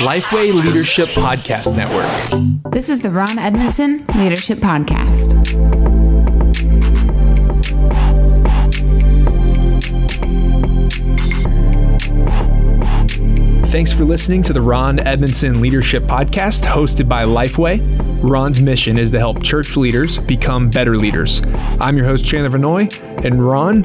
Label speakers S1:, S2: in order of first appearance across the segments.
S1: Lifeway Leadership Podcast Network.
S2: This is the Ron Edmondson Leadership Podcast.
S1: Thanks for listening to the Ron Edmondson Leadership Podcast hosted by Lifeway. Ron's mission is to help church leaders become better leaders. I'm your host, Chandler Vannoy. And Ron,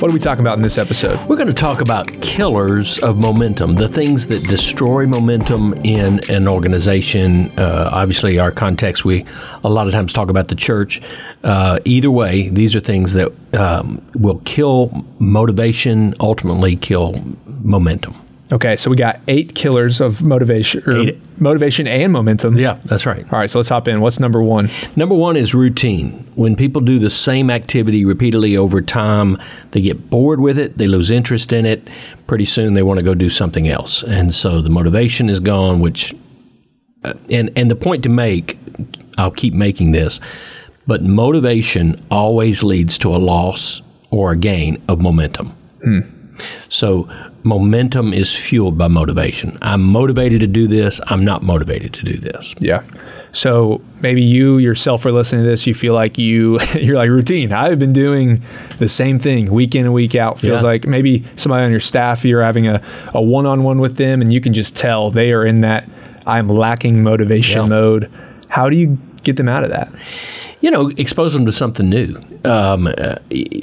S1: what are we talking about in this episode?
S3: We're going to talk about killers of momentum, the things that destroy momentum in an organization. Uh, obviously, our context, we a lot of times talk about the church. Uh, either way, these are things that um, will kill motivation, ultimately kill momentum.
S1: Okay, so we got eight killers of motivation, motivation and momentum.
S3: Yeah, that's right.
S1: All right, so let's hop in. What's number one?
S3: Number one is routine. When people do the same activity repeatedly over time, they get bored with it, they lose interest in it. Pretty soon, they want to go do something else, and so the motivation is gone. Which, uh, and and the point to make, I'll keep making this, but motivation always leads to a loss or a gain of momentum. So momentum is fueled by motivation. I'm motivated to do this. I'm not motivated to do this.
S1: Yeah. So maybe you yourself are listening to this. You feel like you you're like routine. I've been doing the same thing week in and week out. Feels
S3: Yeah.
S1: like maybe somebody on your staff you're having a a one on one with them, and you can just tell they are in that I'm lacking motivation
S3: Yeah.
S1: mode. How do you get them out of that?
S3: you know, expose them to something new. Um, uh,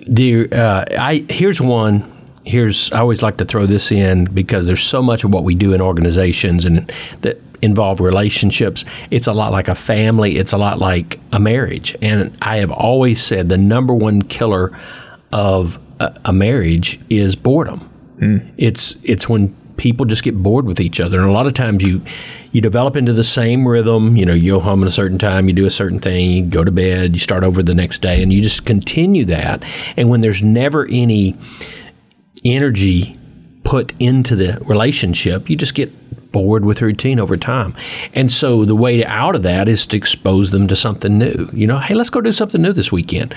S3: there, uh, I here's one. Here's I always like to throw this in because there's so much of what we do in organizations and that involve relationships. It's a lot like a family. It's a lot like a marriage. And I have always said the number one killer of a, a marriage is boredom. Hmm. It's it's when people just get bored with each other, and a lot of times you you develop into the same rhythm. You know, you go home at a certain time, you do a certain thing, you go to bed, you start over the next day, and you just continue that. And when there's never any energy put into the relationship, you just get bored with routine over time. And so the way out of that is to expose them to something new. You know, hey, let's go do something new this weekend.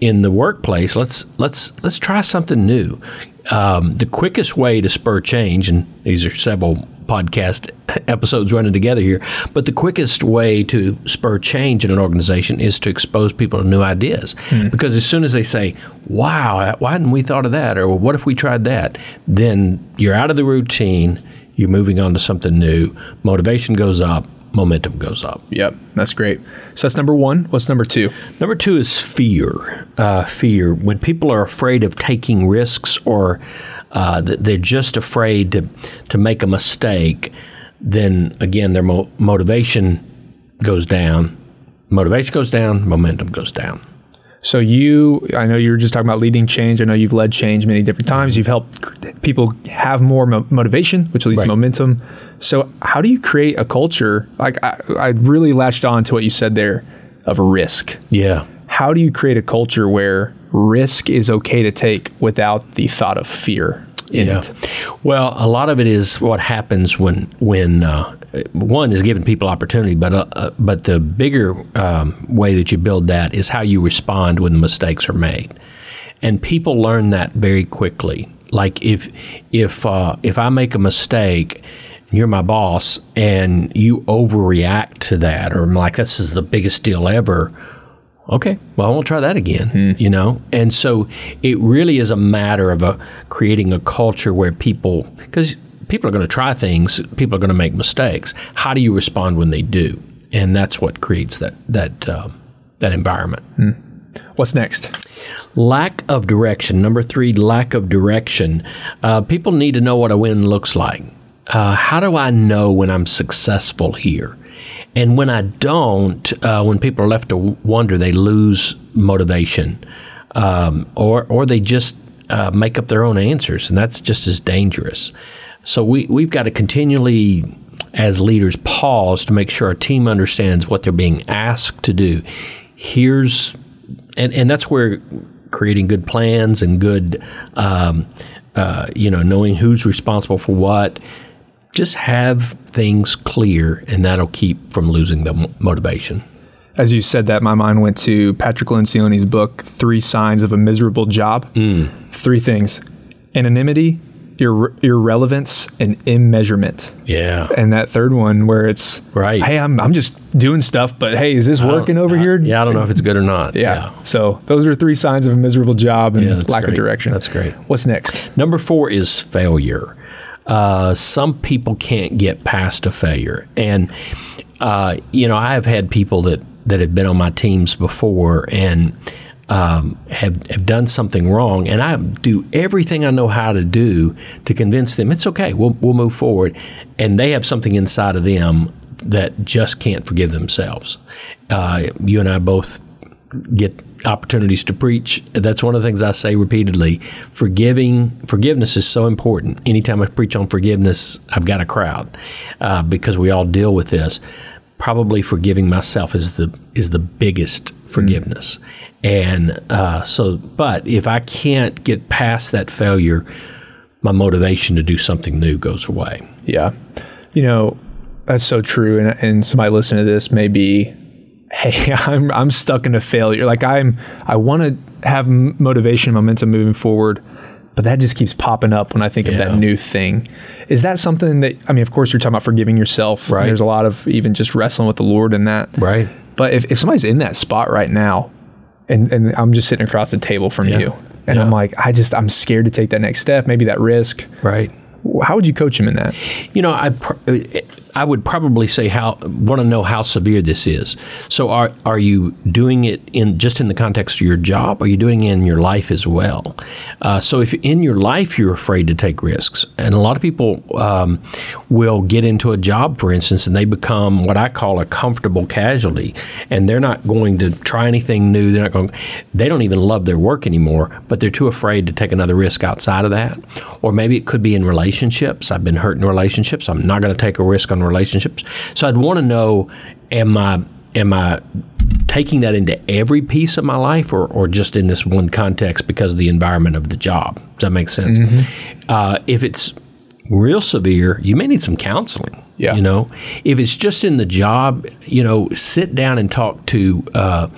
S3: In the workplace, let's let's let's try something new. Um, the quickest way to spur change, and these are several podcast episodes running together here, but the quickest way to spur change in an organization is to expose people to new ideas. Hmm. Because as soon as they say, "Wow, why hadn't we thought of that?" or "What if we tried that?" then you're out of the routine. You're moving on to something new. Motivation goes up. Momentum goes up.
S1: Yep, that's great. So that's number one. What's number two?
S3: Number two is fear. Uh, fear. When people are afraid of taking risks or uh, they're just afraid to, to make a mistake, then again, their mo- motivation goes down. Motivation goes down, momentum goes down.
S1: So you, I know you were just talking about leading change. I know you've led change many different times. You've helped people have more mo- motivation, which leads to momentum. So how do you create a culture? Like I, I really latched on to what you said there of risk.
S3: Yeah.
S1: How do you create a culture where risk is okay to take without the thought of fear in
S3: Yeah.
S1: it?
S3: Well, a lot of it is what happens when when uh, one is giving people opportunity, but uh, uh, but the bigger um, way that you build that is how you respond when the mistakes are made, and people learn that very quickly. Like if if uh, if I make a mistake. You're my boss, and you overreact to that, or I'm like, "This is the biggest deal ever." okay, well, I won't try that again, you know? And so it really is a matter of a, creating a culture where people, because people are going to try things, people are going to make mistakes. How do you respond when they do? And that's what creates that, that, uh, that environment.
S1: What's next?
S3: Lack of direction. Number three, lack of direction. Uh, people need to know what a win looks like. Uh, how do I know when I'm successful here? And when I don't, uh, when people are left to wonder, they lose motivation, um, or or they just uh, make up their own answers, and that's just as dangerous. So we we've got to continually, as leaders, pause to make sure our team understands what they're being asked to do. Here's and and that's where creating good plans and good, um, uh, you know, knowing who's responsible for what. Just have things clear, and that'll keep from losing the motivation.
S1: As you said that, my mind went to Patrick Lencioni's book, Three Signs of a Miserable Job. Three things anonymity, ir- irrelevance and immeasurement.
S3: Yeah.
S1: And that third one where it's
S3: Right.
S1: Hey, I'm I'm just doing stuff, but hey, is this
S3: I
S1: working over
S3: I-
S1: here?
S3: Yeah, I don't know if it's good or not.
S1: Yeah. So those are three signs of a miserable job and
S3: Yeah,
S1: lack of direction.
S3: That's great.
S1: What's next?
S3: Number four is failure. Uh, some people can't get past a failure, and uh, you know I have had people that that have been on my teams before and um, have have done something wrong, and I do everything I know how to do to convince them it's okay. We'll we'll move forward, and they have something inside of them that just can't forgive themselves. Uh, you and I both get opportunities to preach. That's one of the things I say repeatedly. Forgiving, forgiveness is so important. Anytime I preach on forgiveness, I've got a crowd uh, because we all deal with this. Probably forgiving myself is the is the biggest forgiveness, and uh, so. But if I can't get past that failure, my motivation to do something new goes away.
S1: Yeah. You know, that's so true. And, and somebody listening to this may be, hey, I'm, I'm stuck in a failure. Like I'm, I want to have motivation and momentum moving forward, but that just keeps popping up when I think of that new thing. Is that something that, I mean, of course you're talking about forgiving yourself.
S3: Right.
S1: There's a lot of even just wrestling with the Lord in that.
S3: Right.
S1: But if, if somebody's in that spot right now and, and I'm just sitting across the table from
S3: Yeah.
S1: you and I'm like, I just, I'm scared to take that next step, maybe that risk.
S3: Right.
S1: How would you coach him in that?
S3: You know, I pr- I would probably say how want to know how severe this is. So are are you doing it in just in the context of your job? Are you doing it in your life as well? Uh, so if in your life you're afraid to take risks, and a lot of people um, will get into a job, for instance, and they become what I call a comfortable casualty, and they're not going to try anything new. They're not going. They don't even love their work anymore, but they're too afraid to take another risk outside of that. Or maybe it could be in relationships. I've been hurt in relationships. I'm not going to take a risk on relationships. So I'd want to know: Am I am I taking that into every piece of my life, or or just in this one context because of the environment of the job? Does that make sense? Uh, if it's real severe, you may need some counseling.
S1: Yeah.
S3: You know, if it's just in the job, you know, sit down and talk to uh,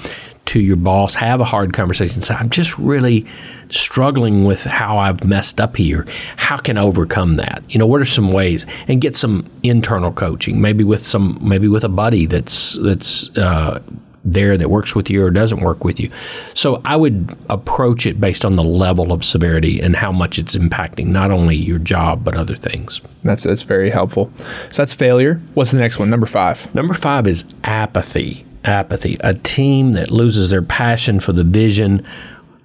S3: to your boss, have a hard conversation. Say, I'm just really struggling with how I've messed up here. How can I overcome that? You know, what are some ways? And get some internal coaching, maybe with some, maybe with a buddy that's that's. Uh, there that works with you or doesn't work with you. So I would approach it based on the level of severity and how much it's impacting not only your job but other things.
S1: That's that's very helpful. So that's failure. What's the next one? Number five.
S3: Number five is apathy. Apathy. A team that loses their passion for the vision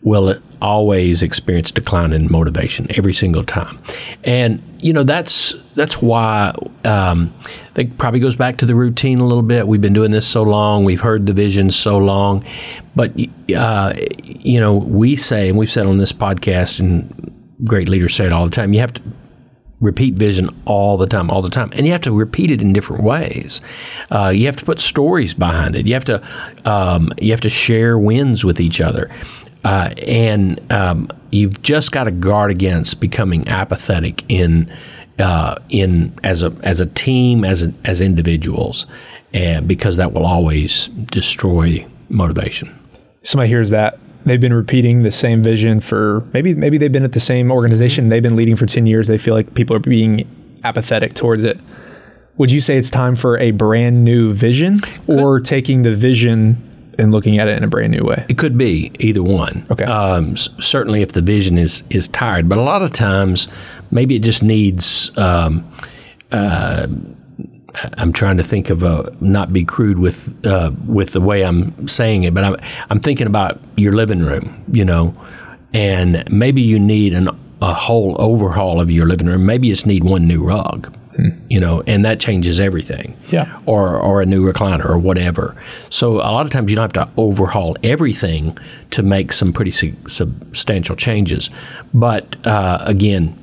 S3: will always experience decline in motivation every single time. And you know that's that's why um, I think probably goes back to the routine a little bit. We've been doing this so long, we've heard the vision so long, but uh, you know we say, and we've said on this podcast, and great leaders say it all the time. You have to repeat vision all the time, all the time, and you have to repeat it in different ways. Uh, you have to put stories behind it. You have to um, you have to share wins with each other, uh, and um, you've just got to guard against becoming apathetic in uh, in as a as a team as a, as individuals, and because that will always destroy motivation.
S1: Somebody hears that they've been repeating the same vision for maybe maybe they've been at the same organization. They've been leading for ten years. They feel like people are being apathetic towards it. Would you say it's time for a brand new vision, or taking the vision and looking at it in a brand new way?
S3: It could be either one.
S1: Okay.
S3: Um, certainly, if the vision is is tired, but a lot of times, maybe it just needs. Um, uh, I'm trying to think of a not be crude with uh, with the way I'm saying it, but I'm I'm thinking about your living room, you know, and maybe you need an, a whole overhaul of your living room. Maybe you just need one new rug, you know, and that changes everything
S1: Yeah.
S3: or or a new recliner or whatever. So a lot of times you don't have to overhaul everything to make some pretty su- substantial changes. But uh, again,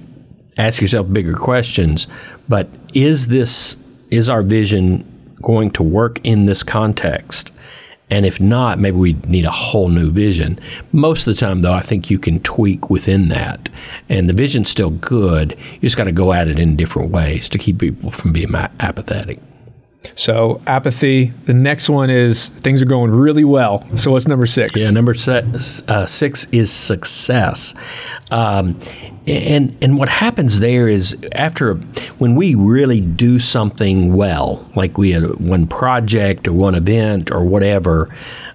S3: ask yourself bigger questions. But is this is our vision going to work in this context? And if not, maybe we need a whole new vision. Most of the time, though, I think you can tweak within that. And the vision's still good. You just got to go at it in different ways to keep people from being apathetic.
S1: So apathy. The next one is things are going really well. So what's number six?
S3: Yeah, number six, uh, six is success. Um, and and what happens there is after when we really do something well, like we had one project or one event or whatever.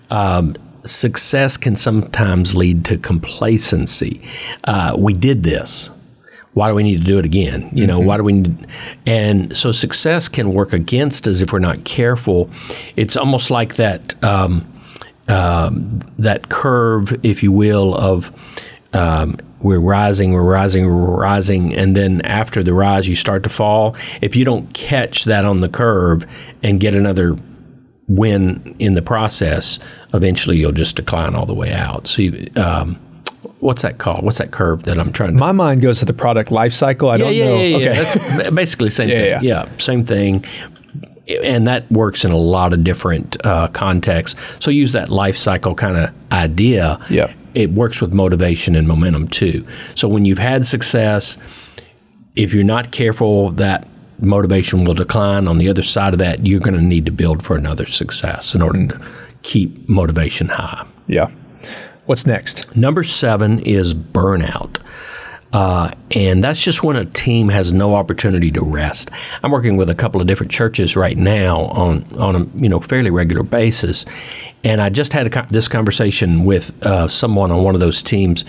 S3: Um, success can sometimes lead to complacency. Uh, we did this why do we need to do it again? You know, mm-hmm. why do we need, and so success can work against us if we're not careful. It's almost like that um, um, that curve, if you will, of um, we're rising, we're rising, we're rising, and then after the rise, you start to fall. If you don't catch that on the curve and get another win in the process, eventually you'll just decline all the way out. So. You, um, what's that called? What's that curve that I'm trying to?
S1: My mind goes to the product life cycle. I
S3: yeah,
S1: don't
S3: yeah,
S1: know.
S3: Yeah, yeah, That's basically same
S1: yeah,
S3: thing.
S1: Yeah.
S3: yeah, same thing. And that works in a lot of different uh, contexts. So use that life cycle kind of idea.
S1: Yeah.
S3: It works with motivation and momentum too. So when you've had success, if you're not careful, that motivation will decline. On the other side of that, you're going to need to build for another success in order mm. to keep motivation high.
S1: Yeah. What's next?
S3: Number seven is burnout. Uh, and that's just when a team has no opportunity to rest. I'm working with a couple of different churches right now on on a you know fairly regular basis, and I just had a, this conversation with uh, someone on one of those teams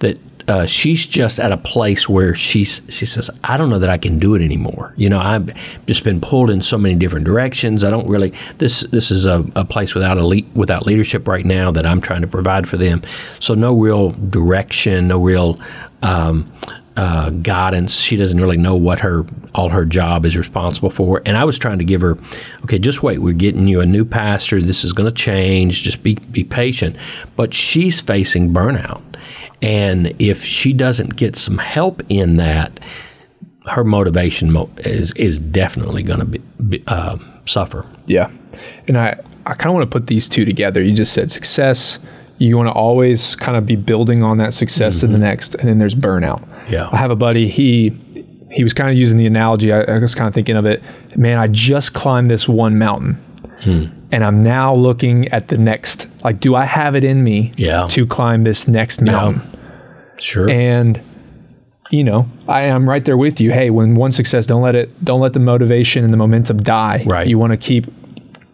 S3: that uh, she's just at a place where she's she says I don't know that I can do it anymore. You know, I've just been pulled in so many different directions. I don't really this this is a, a place without le- without leadership right now that I'm trying to provide for them. So no real direction, no real um, uh, guidance. She doesn't really know what her all her job is responsible for. And I was trying to give her, okay, just wait. We're getting you a new pastor. This is going to change. Just be be patient. But she's facing burnout, and if she doesn't get some help in that, her motivation mo- is is definitely going to be, be uh, suffer.
S1: Yeah, and I I kind of want to put these two together. You just said success. You want to always kind of be building on that success mm-hmm. to the next, and then there's burnout.
S3: Yeah,
S1: I have a buddy. He he was kind of using the analogy. I, I was kind of thinking of it. Man, I just climbed this one mountain. Hmm. And I'm now looking at the next. Like, do I have it in me
S3: yeah.
S1: to climb this next mountain?
S3: Yeah. Sure.
S1: And you know, I am right there with you. Hey, when one success, don't let it, don't let the motivation and the momentum die.
S3: Right.
S1: You want to keep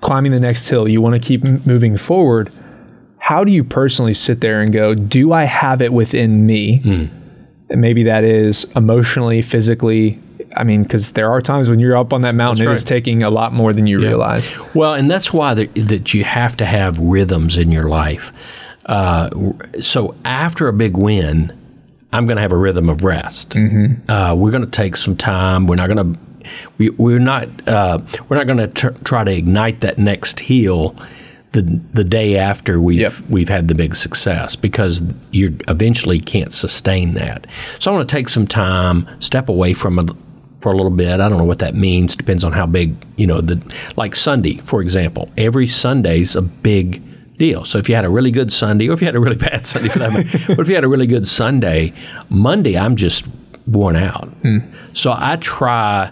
S1: climbing the next hill. You want to keep m- moving forward. How do you personally sit there and go, do I have it within me? Mm. And maybe that is emotionally, physically, I mean, because there are times when you're up on that mountain, that's it right. is taking a lot more than you yeah. realize.
S3: Well, and that's why the, that you have to have rhythms in your life. Uh, so after a big win, I'm going to have a rhythm of rest. Mm-hmm. Uh, we're going to take some time. We're not going to. We, we're not. Uh, we're not going to tr- try to ignite that next heel the the day after we've yep. we've had the big success because you eventually can't sustain that. So I want to take some time, step away from it for a little bit. I don't know what that means. Depends on how big you know the like Sunday, for example. Every Sunday's a big deal. So if you had a really good Sunday, or if you had a really bad Sunday for that matter, but if you had a really good Sunday, Monday I'm just worn out. Hmm. So I try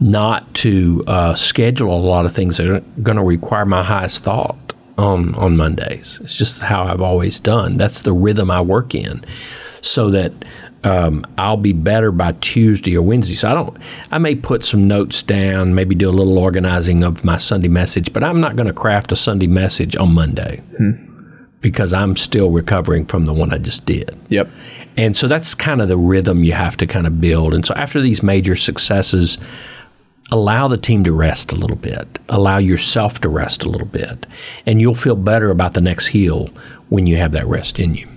S3: not to uh, schedule a lot of things that are going to require my highest thought on on Mondays. It's just how I've always done. That's the rhythm I work in, so that um, I'll be better by Tuesday or Wednesday. So I don't. I may put some notes down, maybe do a little organizing of my Sunday message, but I'm not going to craft a Sunday message on Monday hmm. because I'm still recovering from the one I just did.
S1: Yep.
S3: And so that's kind of the rhythm you have to kind of build. And so after these major successes, allow the team to rest a little bit, allow yourself to rest a little bit, and you'll feel better about the next heel when you have that rest in you.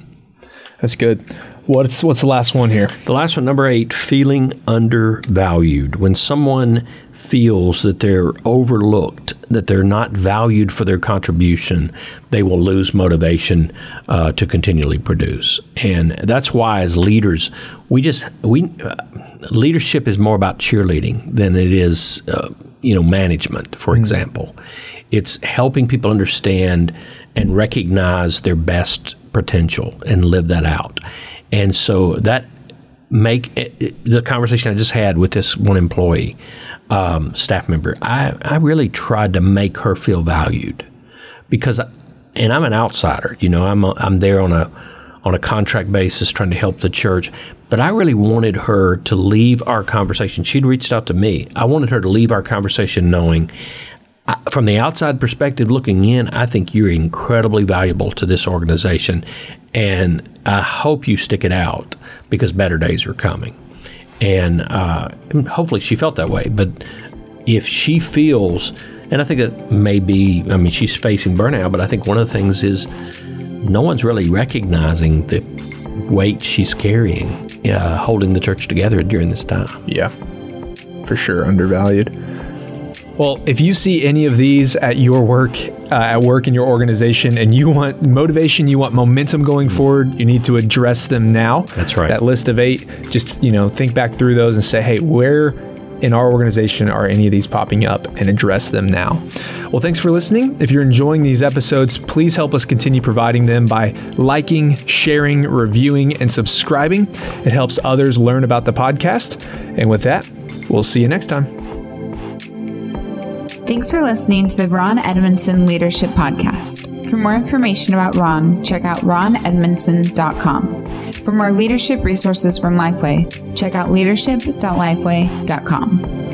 S1: That's good. What's what's the last one here?
S3: The last one, number eight, feeling undervalued. When someone feels that they're overlooked, that they're not valued for their contribution, they will lose motivation uh, to continually produce. And that's why, as leaders, we just we uh, leadership is more about cheerleading than it is, uh, you know, management. For mm example, it's helping people understand and recognize their best potential and live that out. And so that make it, the conversation I just had with this one employee, um, staff member. I, I really tried to make her feel valued because, and I'm an outsider. You know, I'm a, I'm there on a on a contract basis trying to help the church. But I really wanted her to leave our conversation. She'd reached out to me. I wanted her to leave our conversation knowing from the outside perspective looking in, I think you're incredibly valuable to this organization. And I hope you stick it out because better days are coming. And uh, hopefully she felt that way. But if she feels, and I think that may be, I mean, she's facing burnout, but I think one of the things is no one's really recognizing the weight she's carrying, uh, holding the church together during this time.
S1: Yeah, for sure, undervalued. Well, if you see any of these at your work, uh, at work in your organization, and you want motivation, you want momentum going forward, you need to address them now.
S3: That's right.
S1: That list of eight, just you know, think back through those and say, hey, where in our organization are any of these popping up and address them now. Well, thanks for listening. If you're enjoying these episodes, please help us continue providing them by liking, sharing, reviewing, and subscribing. It helps others learn about the podcast. And with that, we'll see you next time.
S2: Thanks for listening to the Ron Edmondson Leadership Podcast. For more information about Ron, check out ronedmondson.com. For more leadership resources from Lifeway, check out leadership.lifeway.com.